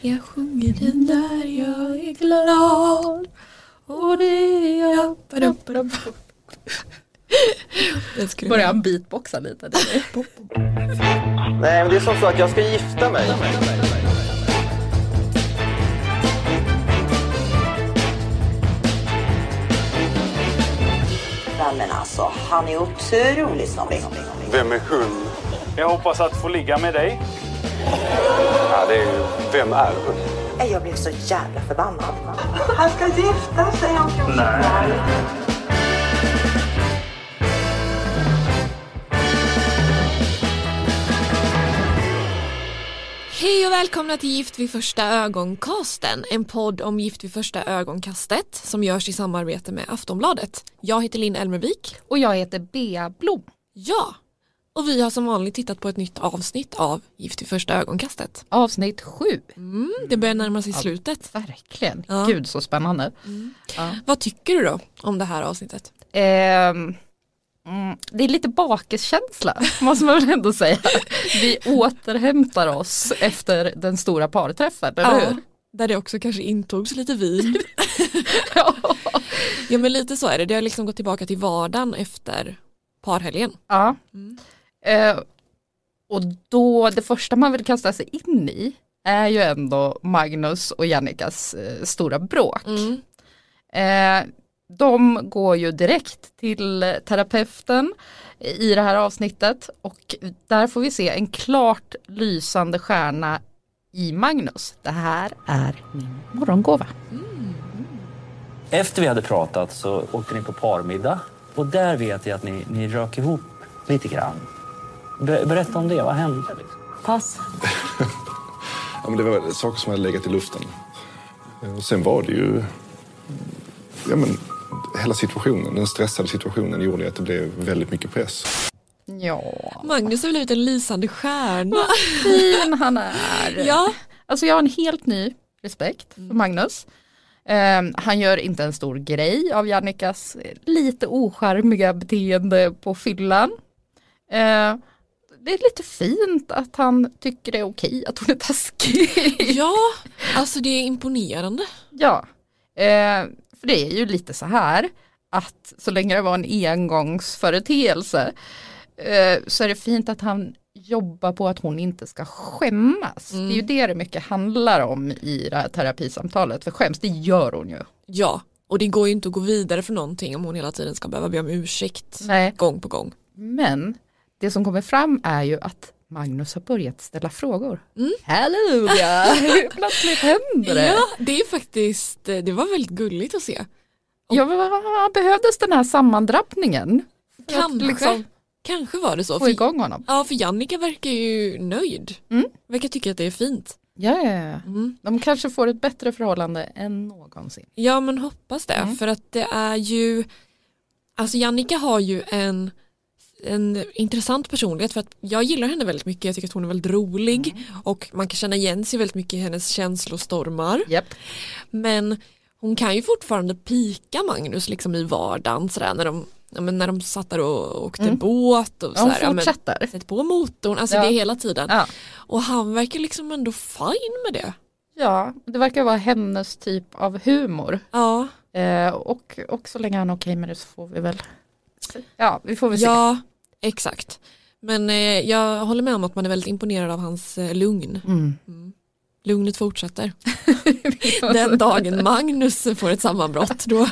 Jag sjunger den där jag är glad och det är jag. Börjar han beatboxa lite? Nej, men det är som så att jag ska gifta mig. Men alltså, han är otroligt snobbig. Vem är hon? Jag hoppas att få ligga med dig. Ja, det är ju, vem är hon? Nej, Jag blev så jävla förbannad. Han ska gifta sig om 14 dagar. Hej och välkomna till Gift vid första ögonkasten, en podd om Gift vid första ögonkastet som görs i samarbete med Aftonbladet. Jag heter Linn Elmervik. Och jag heter Bea Blom. Ja, och vi har som vanligt tittat på ett nytt avsnitt av Gift vid första ögonkastet. Avsnitt sju. Mm, det börjar närma sig slutet. Verkligen, Ja. gud så spännande. Vad tycker du då om det här avsnittet? Ehm, mm, det är lite bakiskänsla måste man väl ändå säga. Vi återhämtar oss efter den stora parträffen, eller hur? där det också kanske intogs lite vin. Ja. ja men lite så är det, det har liksom gått tillbaka till vardagen efter parhelgen. ja. Mm. Eh, och då, det första man vill kasta sig in i är ju ändå Magnus och Jannikas eh, stora bråk. Mm. Eh, de går ju direkt till terapeuten i det här avsnittet och där får vi se en klart lysande stjärna i Magnus. Det här är min morgongåva. Efter vi hade pratat så åkte ni på parmiddag och där vet jag att ni, ni rök ihop lite grann. Ber, berätta om det, vad hände? Pass. Ja, men det var saker som hade legat i luften. Och sen var det ju... Ja, men, hela situationen, den stressade situationen gjorde att det blev väldigt mycket press. Ja, Magnus har blivit en lysande stjärna. fin han är. ja, Alltså jag har en helt ny respekt för Magnus. Eh, han gör inte en stor grej av Jannikas eh, lite ocharmiga beteende på fyllan. Eh, det är lite fint att han tycker det är okej att hon är taskig. ja, alltså det är imponerande. ja, eh, för det är ju lite så här att så länge det var en engångsföreteelse eh, så är det fint att han jobbar på att hon inte ska skämmas. Det är ju det det mycket handlar om i det här terapisamtalet. För skäms, det gör hon ju. Ja, och det går ju inte att gå vidare för någonting om hon hela tiden ska behöva be om ursäkt Nej. gång på gång. Men det som kommer fram är ju att Magnus har börjat ställa frågor. Mm. Halleluja, plötsligt händer det. Ja, det är faktiskt, det var väldigt gulligt att se. Ja, vad behövdes den här sammandrabbningen? Kanske, liksom kanske var det så. få För, igång honom. ja, för Jannica verkar ju nöjd. Mm. Verkar tycka att det är fint. Ja, ja, ja. Mm. De kanske får ett bättre förhållande än någonsin. Ja men hoppas det Mm. för att det är ju Alltså Jannica har ju en en intressant personlighet för att jag gillar henne väldigt mycket, jag tycker att hon är väldigt rolig Mm. och man kan känna igen sig väldigt mycket i hennes känslostormar Japp. men hon kan ju fortfarande pika Magnus liksom i vardagen sådär när de, ja, när de satt där och åkte Mm. båt och Ja, hon sådär, ja, fortsätter. sätt på motorn, alltså Ja. det hela tiden Ja. och han verkar liksom ändå fine med det ja, det verkar vara hennes typ av humor. ja, Eh, och, och så länge han är okej med det så får vi väl Ja, vi får väl se. Ja, exakt. Men eh, jag håller med om att man är väldigt imponerad av hans eh, lugn. Mm. Lugnet fortsätter. Den dagen Magnus får ett sammanbrott då,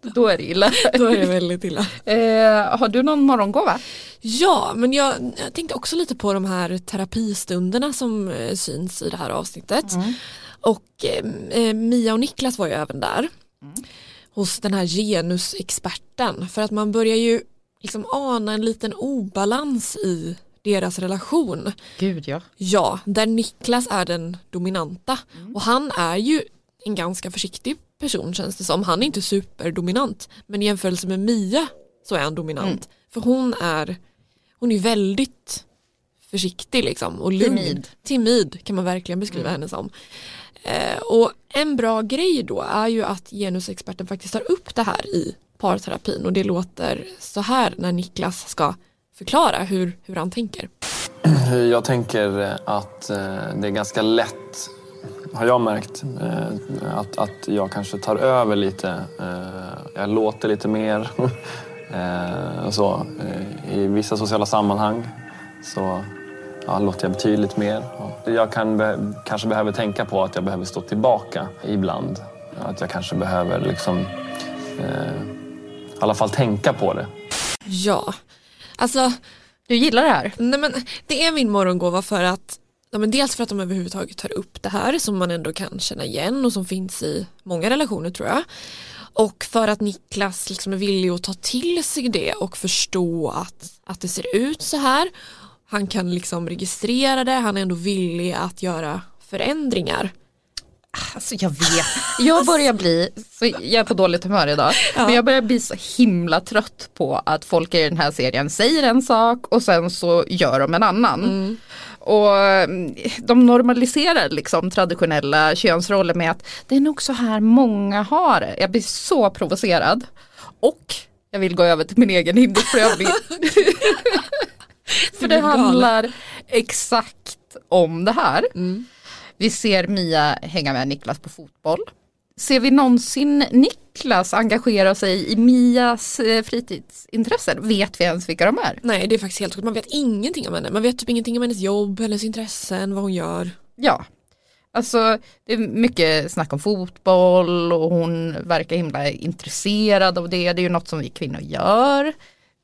Då är det illa. då är det väldigt illa. Eh, har du någon morgongåva? Ja, men jag, jag tänkte också lite på de här terapistunderna som eh, syns i det här avsnittet. Och eh, eh, Mia och Niklas var ju även där. Hos den här genusexperten. För att man börjar ju liksom ana en liten obalans i deras relation. Gud ja. Ja, där Niklas är den dominanta. Och han är ju en ganska försiktig person känns det som. Han är inte superdominant. Men i jämförelse med Mia så är han dominant. För hon är, hon är väldigt försiktig liksom och lugn. Timid. Timid kan man verkligen beskriva henne som. Eh, och en bra grej då är ju att genusexperten faktiskt tar upp det här i parterapin och det låter så här när Niklas ska förklara hur, hur han tänker. Jag tänker att eh, det är ganska lätt, har jag märkt, eh, att, att jag kanske tar över lite. Eh, jag låter lite mer. Och så. I vissa sociala sammanhang så ja, låter jag betydligt mer. Jag kan be- kanske behöver tänka på att jag behöver stå tillbaka ibland. Att jag kanske behöver liksom, eh, alla fall tänka på det. Ja, alltså Du gillar det här? nej men, det är min morgongåva för att Ja, men dels för att de överhuvudtaget tar upp det här som man ändå kan känna igen och som finns i många relationer tror jag. Och för att Niklas liksom är villig att ta till sig det och förstå att, att det ser ut så här. Han kan liksom registrera det, han är ändå villig att göra förändringar. Alltså jag vet, jag börjar bli, jag är på dåligt humör idag, men jag börjar bli så himla trött på att folk i den här serien säger en sak och sen så gör de en annan. Och mm, de normaliserar liksom traditionella könsroller med att det är nog så här många har det. Jag blir så provocerad. Och jag vill gå över till min egen hindersprövning. För det handlar exakt om det här. Vi ser Mia hänga med Niklas på fotboll. Ser vi någonsin Niklas engagera sig i Mias eh, fritidsintressen? Vet vi ens vilka de är? Nej det är faktiskt helt sjukt, man vet ingenting om henne. Man vet typ ingenting om hennes jobb, hennes intressen, vad hon gör. Ja, alltså det är mycket snack om fotboll och hon verkar himla intresserad av det. Det är ju något som vi kvinnor gör.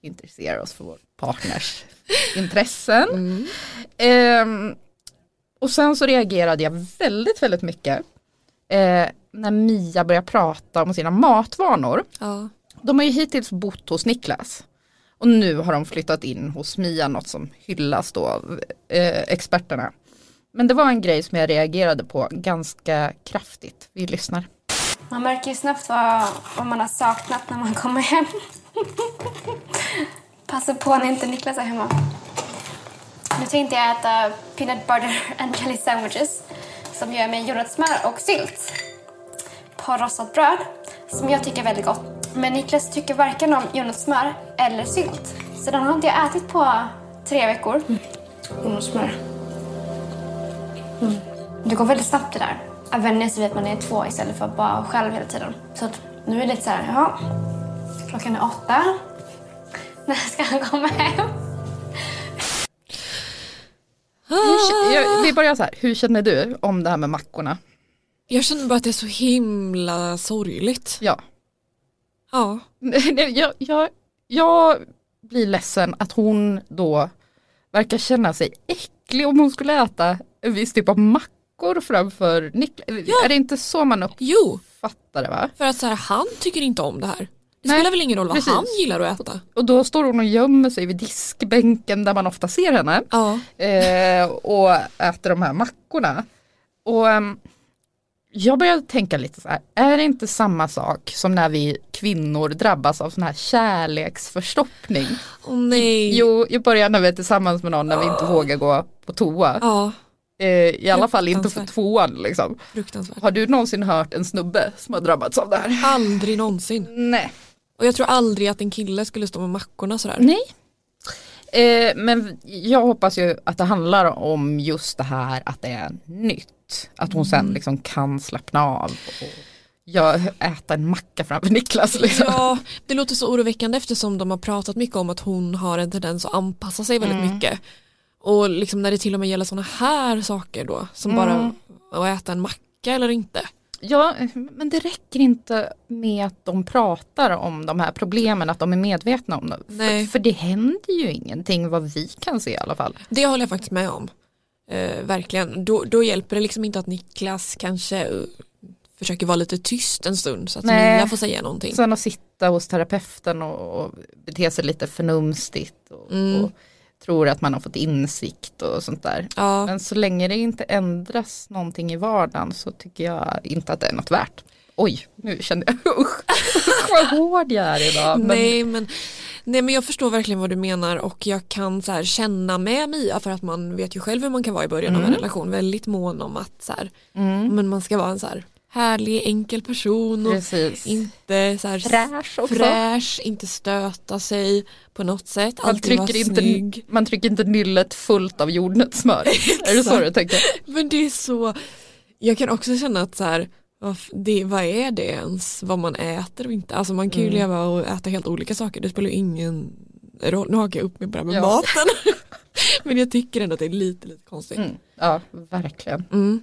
Vi intresserar oss för vår partners intressen. Ehm, och sen så reagerade jag väldigt, väldigt mycket eh, när Mia började prata om sina matvanor. Ja. De har ju hittills bott hos Niklas. Och nu har de flyttat in hos Mia, något som hyllas då av eh, experterna. Men det var en grej som jag reagerade på ganska kraftigt. Vi lyssnar. Man märker ju snabbt vad, vad man har saknat när man kommer hem. Passa på när inte Niklas är hemma. Nu tänkte jag äta peanut butter and jelly sandwiches som gör med jordnötssmör och sylt på rostat bröd som jag tycker är väldigt gott. Men Niklas tycker varken om jordnötssmör eller sylt. Så den har inte jag ätit på tre veckor. Jordnötssmör. Mm. Det går väldigt snabbt det där. Att vänja sig vid att man är två istället för att bara själv hela tiden. Så att nu är det lite så här, jaha. Klockan är åtta. När ska han komma hem? Jag, vi börjar så här, hur känner du om det här med mackorna? Jag känner bara att det är så himla sorgligt. Ja, Ja, jag, jag, jag blir ledsen att hon då verkar känna sig äcklig om hon skulle äta en viss typ av mackor framför Niklas. Är det inte så man jo, uppfattar det va? för att så här, han tycker inte om det här. Det Nej, spelar väl ingen roll vad precis. han gillar att äta. Och då står hon och gömmer sig vid diskbänken där man ofta ser henne. Ja, eh, och äter de här mackorna. Och ehm, jag började tänka lite så här, är det inte samma sak som när vi kvinnor drabbas av sån här kärleksförstoppning? åh nej. Jo, i början när vi är tillsammans med någon när vi inte vågar gå på toa. Eh, I alla fall inte för Fruktansvärt. tvåan liksom. Har du någonsin hört en snubbe som har drabbats av det här? Aldrig någonsin. Nej. Och jag tror aldrig att en kille skulle stå med mackorna sådär. Nej. Eh, men jag hoppas ju att det handlar om just det här att det är nytt. Att hon sen liksom kan slappna av och jag, äta en macka framför Niklas. Liksom. Ja, det låter så oroväckande eftersom de har pratat mycket om att hon har en tendens att anpassa sig väldigt Mm. mycket. Och liksom när det till och med gäller sådana här saker då, som Mm. bara att äta en macka eller inte. Ja, men det räcker inte med att de pratar om de här problemen, att de är medvetna om dem. För, för det händer ju ingenting vad vi kan se i alla fall. Det håller jag faktiskt med om. Eh, verkligen. Då, då hjälper det liksom inte att Niklas kanske eh, försöker vara lite tyst en stund så att Nej. Mia får säga någonting. Sen att sitta hos terapeuten och, och bete sig lite förnumstigt och, Mm. och tror att man har fått insikt och sånt där. Ja, Men så länge det inte ändras någonting i vardagen så tycker jag inte att det är något värt. Oj, nu kände jag, usch, usch vad hård jag är idag. Men, nej, men, nej men jag förstår verkligen vad du menar och jag kan så här känna med Mia för att man vet ju själv hur man kan vara i början av en relation väldigt mån om att så här, mm, men man ska vara en så här härlig enkel person och Precis. inte så här Fräsch också. fräsch, inte stöta sig på något sätt, Man alltid trycker, inte, snygg. man trycker inte nyllet fullt av jordnötssmör. är det så du tänker? Men det är så, jag kan också känna att så här, det, vad är det ens, vad man äter och inte, alltså man kan ju Mm. leva och äta helt olika saker, det spelar ju ingen roll, nu hakar jag upp mig bara med Ja. maten. Men jag tycker ändå att det är lite, lite konstigt. Mm. Ja, verkligen. Mm.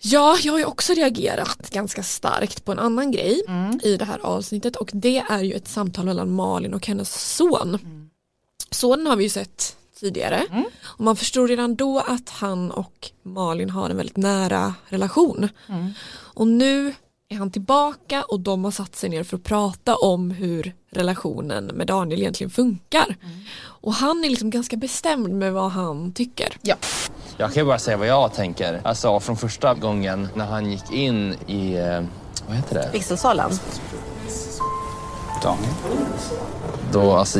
Ja, jag har ju också reagerat ganska starkt på en annan grej i det här avsnittet och det är ju ett samtal mellan Malin och hennes son. Sonen har vi ju sett tidigare och man förstod redan då att han och Malin har en väldigt nära relation. Och nu är han tillbaka och de har satt sig ner för att prata om hur relationen med Daniel egentligen funkar. Och han är liksom ganska bestämd med vad han tycker. Ja. Jag kan ju bara säga vad jag tänker. Alltså från första gången när han gick in i, eh, vad heter det? Vigselsalen. Daniel. Då alltså,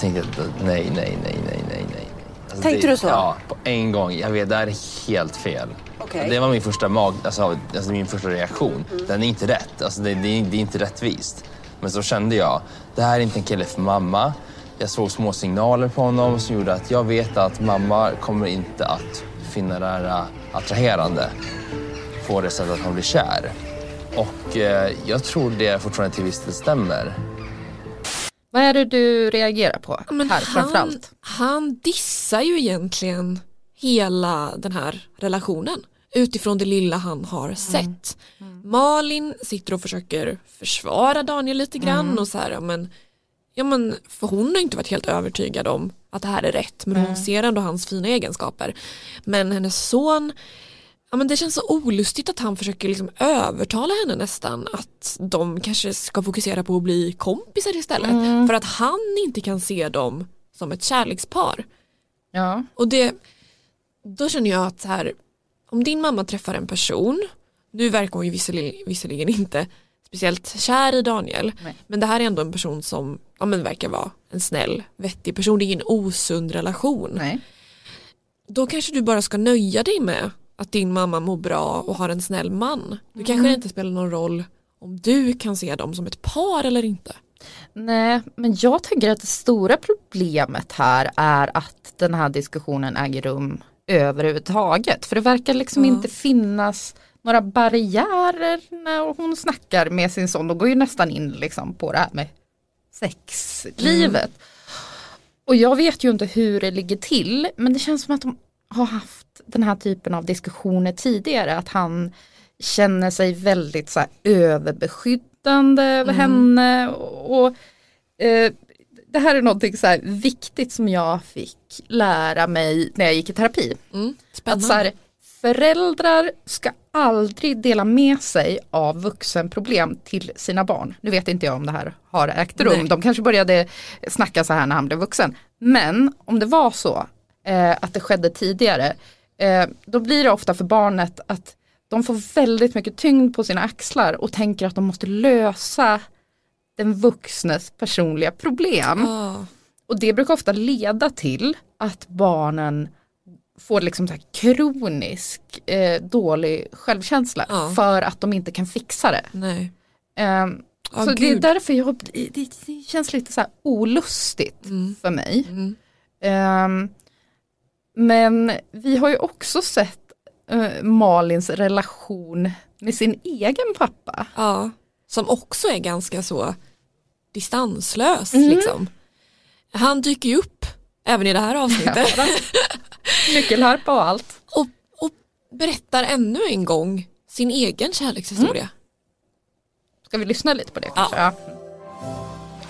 tänkte jag att nej, nej, nej, nej, nej, nej. Alltså, Tänkte det, du så? Ja, på en gång. Jag vet, det här är helt fel. Okej. Det var min första mag, alltså, alltså min första reaktion. Den är inte rätt. Alltså, det, det, är, det är inte rättvist. Men så kände jag, det här är inte en kille för mamma. Jag såg små signaler på honom som gjorde att jag vet att mamma kommer inte att finna det här äh, attraherande på det sättet att han blir kär. Och eh, jag tror det fortfarande till viss del stämmer. Vad är det du reagerar på Men här han, framförallt? han dissar ju egentligen hela den här relationen utifrån det lilla han har sett. Malin sitter och försöker försvara Daniel lite grann Mm. och så här, men, ja men för hon har inte varit helt övertygad om att det här är rätt men hon Mm. ser ändå hans fina egenskaper. Men hennes son Ja, men det känns så olustigt att han försöker liksom övertala henne nästan att de kanske ska fokusera på att bli kompisar istället. Mm. För att han inte kan se dem som ett kärlekspar. Ja. Och det, då känner jag att så här, om din mamma träffar en person, nu verkar hon ju visserligen, visserligen inte speciellt kär i Daniel, Nej. men det här är ändå en person som ja, men verkar vara en snäll, vettig person, det är ingen osund relation. Nej. Då kanske du bara ska nöja dig med att din mamma mår bra och har en snäll man. Då kanske Mm. det inte spelar någon roll om du kan se dem som ett par eller inte. Nej, men jag tänker att det stora problemet här är att den här diskussionen äger rum överhuvudtaget. För det verkar liksom Ja. inte finnas några barriärer när hon snackar med sin son. De går ju nästan in liksom på det här med sexlivet. Och jag vet ju inte hur det ligger till men det känns som att de har haft den här typen av diskussioner tidigare. Att han känner sig väldigt så här, överbeskyddande över henne. Och, och, eh, det här är någonting så här viktigt som jag fick lära mig när jag gick i terapi. Mm, Att så här, föräldrar ska aldrig dela med sig av vuxenproblem till sina barn. Nu vet inte jag om det här har ägt rum. Nej. De kanske började snacka så här när han blev vuxen. Men om det var så eh, att det skedde tidigare eh, då blir det ofta för barnet att de får väldigt mycket tyngd på sina axlar och tänker att de måste lösa den vuxnes personliga problem. Ja. Och det brukar ofta leda till att barnen får liksom så här kronisk eh, dålig självkänsla Ja. för att de inte kan fixa det. Nej. Ehm, Ja, så det är gud. därför jag, det, det känns lite så här olustigt Mm. för mig. Mm. Ehm, men vi har ju också sett eh, Malins relation med sin egen pappa. Ja, som också är ganska så distanslös Mm. liksom. Han dyker ju upp även i det här avsnittet Nyckelharpa och allt. och, och berättar ännu en gång sin egen kärlekshistoria. Ska vi lyssna lite på det kanske? Ja.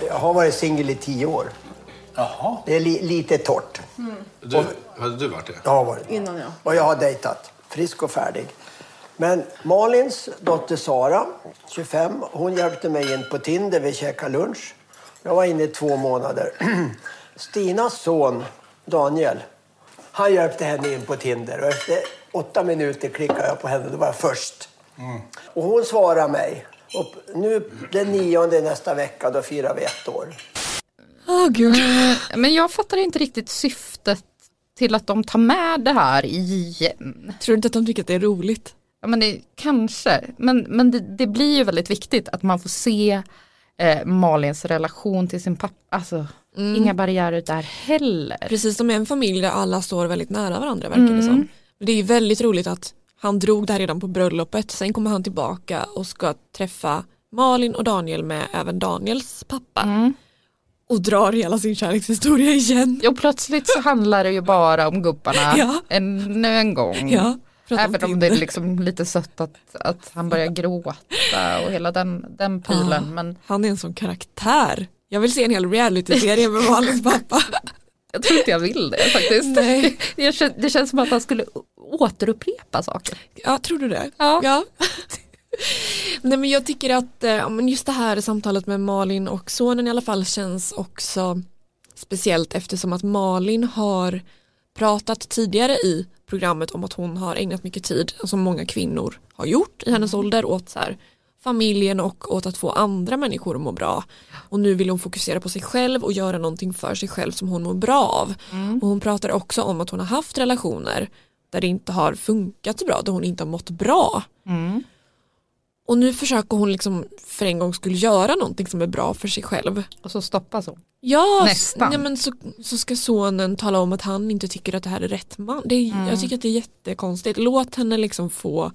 Jag har varit singel i tio år. Jaha. Det är li, lite torrt. Du, hade du varit det? Jag har varit Innan jag. Och jag har dejtat. Frisk och färdig. Men Malins dotter Sara, 25, hon hjälpte mig in på Tinder. Vi käkade lunch. Jag var inne i två månader. Stinas son Daniel, han hjälpte henne in på Tinder. Och efter åtta minuter klickade jag på henne. Då var jag först. Och hon svarade mig. Och nu den nionde nästa vecka, då firar vi ett år. Åh gud. Eh, Men jag fattar inte riktigt syftet till att de tar med det här igen. Tror du inte att de tycker att det är roligt? Ja, men det, kanske, men, men det, det blir ju väldigt viktigt att man får se eh, Malins relation till sin pappa. Alltså, inga barriärer där heller. Precis som en familj där alla står väldigt nära varandra verkar det Mm. som. Det är väldigt roligt att han drog det här redan på bröllopet. Sen kommer han tillbaka och ska träffa Malin och Daniel med även Daniels pappa. Mm. Och drar hela sin kärlekshistoria igen. Och plötsligt så handlar det ju bara om gubbarna Ja. ännu en gång. Ja, Även om det är liksom lite sött att, att han börjar gråta och hela den, den prylen. Ja, Men Han är en sån karaktär. Jag vill se en hel reality-serie med Malins pappa. jag tror inte jag vill det faktiskt. Nej. Det, det känns som att han skulle återupprepa saker. Ja, tror du det? Ja. Nej men jag tycker att eh, ja, just det här samtalet med Malin och sonen i alla fall känns också speciellt eftersom att Malin har pratat tidigare i programmet om att hon har ägnat mycket tid, som många kvinnor har gjort i hennes ålder, åt så här, familjen och åt att få andra människor att må bra. Och nu vill hon fokusera på sig själv och göra någonting för sig själv som hon mår bra av. Och hon pratar också om att hon har haft relationer där det inte har funkat så bra, där hon inte har mått bra. Och nu försöker hon liksom för en gång skulle göra någonting som är bra för sig själv. Och så stoppas hon. Ja, Nästan. Ja, men så, så ska sonen tala om att han inte tycker att det här är rätt man. Det är, Mm. Jag tycker att det är jättekonstigt. Låt henne liksom få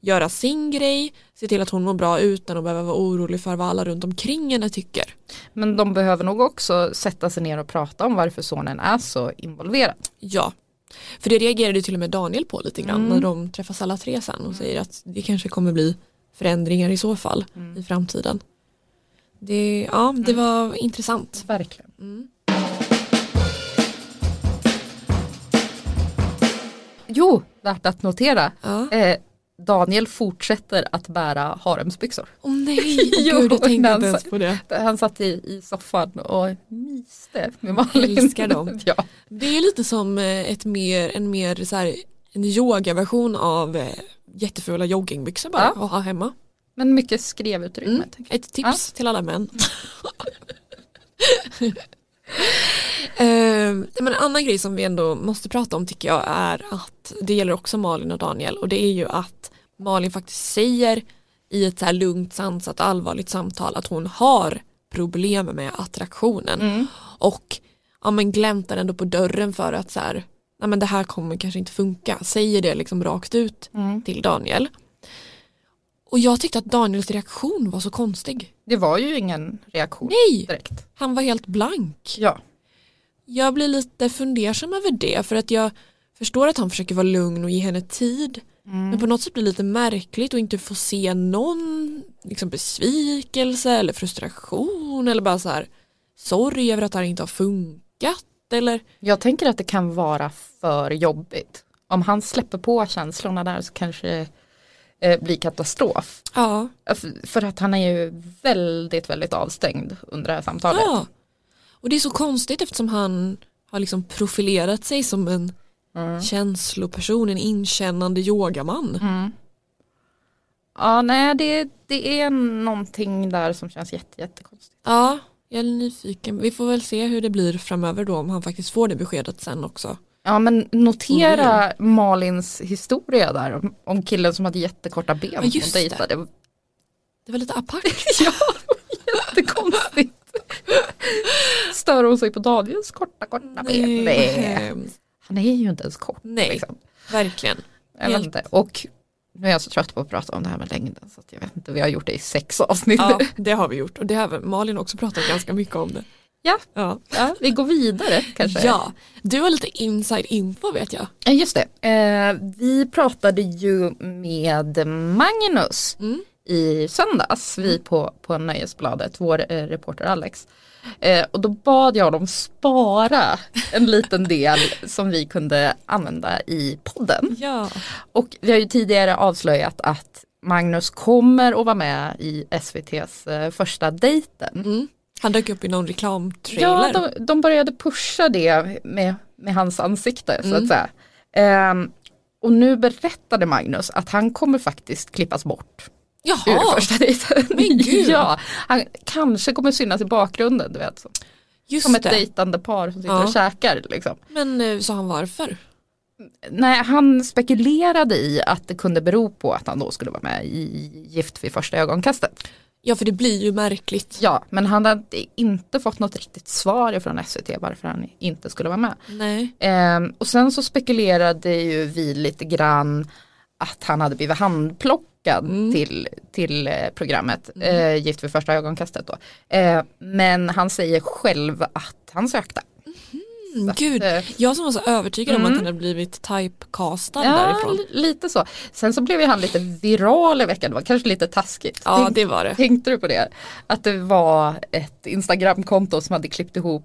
göra sin grej, se till att hon mår bra utan att behöva vara orolig för vad alla runt omkring henne tycker. Men de behöver nog också sätta sig ner och prata om varför sonen är så involverad. Ja, för det reagerade till och med Daniel på lite grann Mm. när de träffas alla tre sen och säger att det kanske kommer bli förändringar i så fall Mm. i framtiden. Det, ja, det var intressant. Verkligen. Jo, värt att notera. Eh, Daniel fortsätter att bära haremsbyxor. Åh nej, åh gud, jag tänkte inte ens på det. Han satt i, i soffan och myste med Malin. älskar dem. ja. Det är lite som eh, ett mer, en mer så här, en yogaversion av eh, jättefula joggingbyxor bara Ja. att ha hemma. Men mycket skrevutrymme. Mm. Ett tips till alla män. Eh, men en annan grej som vi ändå måste prata om tycker jag är att det gäller också Malin och Daniel och det är ju att Malin faktiskt säger i ett så här lugnt, sansat, allvarligt samtal att hon har problem med attraktionen och ja, men gläntar ändå på dörren för att så här, nej, men det här kommer kanske inte funka, säger det liksom rakt ut till Daniel. Och jag tyckte att Daniels reaktion var så konstig. Det var ju ingen reaktion Nej, direkt. han var helt blank. Ja. Jag blir lite fundersam över det för att jag förstår att han försöker vara lugn och ge henne tid. Men på något sätt blir det lite märkligt att inte få se någon liksom besvikelse eller frustration eller bara så här sorg över att det här inte har funkat eller Jag tänker att det kan vara för jobbigt. Om han släpper på känslorna där så kanske det eh, blir katastrof. ja. För- att han är ju väldigt, väldigt avstängd under det här samtalet. ja. Och det är så konstigt eftersom han har liksom profilerat sig som en känsloperson, en inkännande yogaman. Ja, nej, det, det är någonting där som känns jätte, jättekonstigt. Ja, jag är nyfiken. Vi får väl se hur det blir framöver då om han faktiskt får det beskedet sen också. Ja, men notera Malins historia där om, om killen som hade jättekorta ben Ja, just som det. dejtade. Det var lite apart. ja, jättekonstigt. Stör hon sig på Daniels korta, korta ben? Nej. Han är ju inte ens kort. Nej, Liksom. verkligen. Jag vet Helt- inte. Och nu är jag så trött på att prata om det här med längden så jag vet inte, vi har gjort det i sex avsnitt. Ja, det har vi gjort och det har Malin också pratat ganska mycket om det. Ja. Ja, Ja, vi går vidare kanske. ja. du har lite inside info vet jag. Ja, Just det. Eh, vi pratade ju med Magnus Mm. I söndags, vi på, på Nöjesbladet, vår eh, reporter Alex. Eh, och då bad jag dem spara en liten del som vi kunde använda i podden. Ja. Och vi har ju tidigare avslöjat att Magnus kommer att vara med i SVTs eh, första dejten. Han dök upp i någon reklamtrailer. Ja, de, de började pusha det med, med hans ansikte så Mm. att säga. Ehm, och nu berättade Magnus att han kommer faktiskt klippas bort. Jaha. Ur första dejten. Men gud. ja, han kanske kommer synas i bakgrunden, du vet. Så. Just Som ett det. dejtande par som sitter Ja. och käkar. Liksom. Men eh, sa han varför? Nej, han spekulerade i att det kunde bero på att han då skulle vara med i Gift vid första ögonkastet. Ja för det blir ju märkligt. Ja, men han hade inte fått något riktigt svar från SVT varför han inte skulle vara med. Nej. Ehm, och sen så spekulerade ju vi lite grann att han hade blivit handplockad Mm. till, till eh, programmet eh, Gift vid första ögonkastet då. Eh, men han säger själv att han sökte. Mm, Gud, jag som var så övertygad om att han hade blivit typecastad Ja, därifrån. li- lite så. Sen så blev ju han lite viral i veckan, det var kanske lite taskigt. Ja, Tänk- det var det. Tänkte du på det? Att det var ett Instagramkonto som hade klippt ihop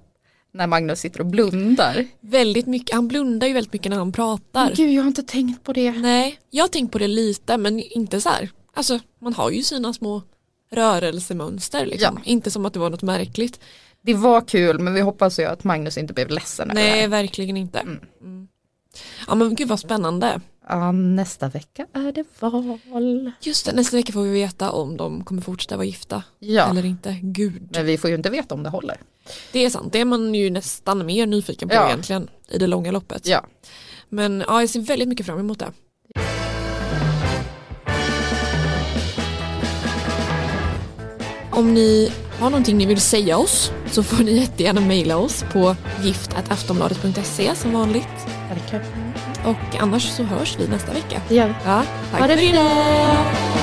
när Magnus sitter och blundar. Väldigt mycket, han blundar ju väldigt mycket när han pratar. Men Gud, jag har inte tänkt på det. Nej, jag har tänkt på det lite men inte så här. Alltså man har ju sina små rörelsemönster liksom. Inte som att det var något märkligt. Det var kul men vi hoppas ju att Magnus inte blev ledsen över det Nej, verkligen inte. Mm. Ja men gud vad spännande. Ja, nästa vecka är det val. Just det, nästa vecka får vi veta om de kommer fortsätta vara gifta Ja. eller inte. Gud. Men vi får ju inte veta om det håller. Det är sant, det är man ju nästan mer nyfiken på Ja. egentligen i det långa loppet. Ja. Men ja, jag ser väldigt mycket fram emot det. Om ni har någonting ni vill säga oss så får ni jättegärna mejla oss på gift.aftonbladet.se som vanligt. Verkligen. Och annars så hörs vi nästa vecka. Det gör vi. Ja, tack Ha det för idag!